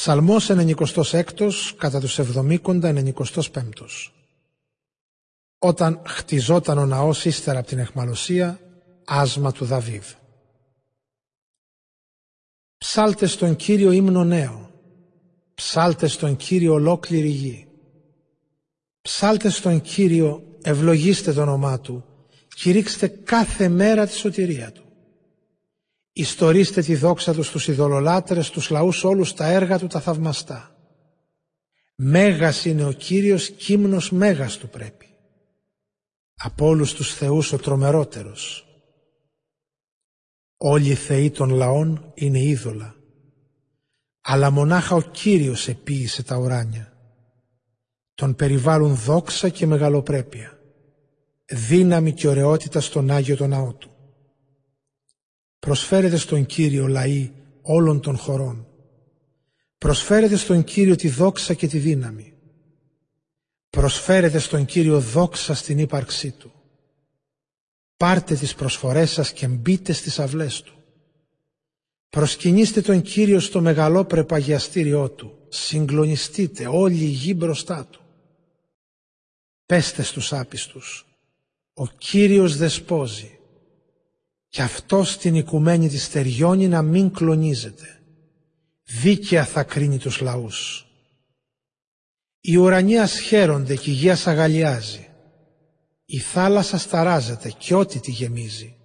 Ψαλμός 96 κατά τους 70 95 Όταν χτιζόταν ο ναός ύστερα από την εχμαλωσία, άσμα του Δαβίδ. Ψάλτε στον Κύριο ύμνο νέο, ψάλτε στον Κύριο ολόκληρη γη. Ψάλτε στον Κύριο, ευλογήστε το όνομά Του, κηρύξτε κάθε μέρα τη σωτηρία Του. Ιστορίστε τη δόξα τους στους ειδωλολάτρες, τους λαούς όλους τα έργα του τα θαυμαστά. Μέγας είναι ο Κύριος, κύμνος μέγας του πρέπει. Από όλους τους θεούς ο τρομερότερος. Όλοι οι θεοί των λαών είναι είδωλα. Αλλά μονάχα ο Κύριος επίησε τα ουράνια. Τον περιβάλλουν δόξα και μεγαλοπρέπεια. Δύναμη και ωραιότητα στον Άγιο τον ναό του. Προσφέρετε στον Κύριο λαοί όλων των χωρών. Προσφέρετε στον Κύριο τη δόξα και τη δύναμη. Προσφέρετε στον Κύριο δόξα στην ύπαρξή Του. Πάρτε τις προσφορές σας και μπείτε στις αυλές Του. Προσκυνήστε τον Κύριο στο μεγαλό πρεπαγιαστήριό Του. Συγκλονιστείτε όλη η γη μπροστά Του. Πέστε στους άπιστους. Ο Κύριος δεσπόζει και αυτό στην οικουμένη της στεριώνει να μην κλονίζεται. Δίκαια θα κρίνει τους λαούς. Οι ουρανοί ασχέρονται και η γη αγαλιάζει. Η θάλασσα σταράζεται και ό,τι τη γεμίζει.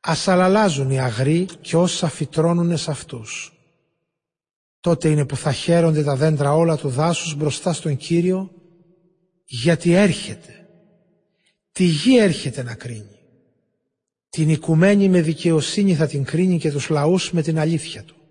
Ασαλαλάζουν οι αγροί και όσα φυτρώνουν σε αυτούς. Τότε είναι που θα χαίρονται τα δέντρα όλα του δάσους μπροστά στον Κύριο γιατί έρχεται. Τη γη έρχεται να κρίνει. Την οικουμένη με δικαιοσύνη θα την κρίνει και τους λαούς με την αλήθεια του.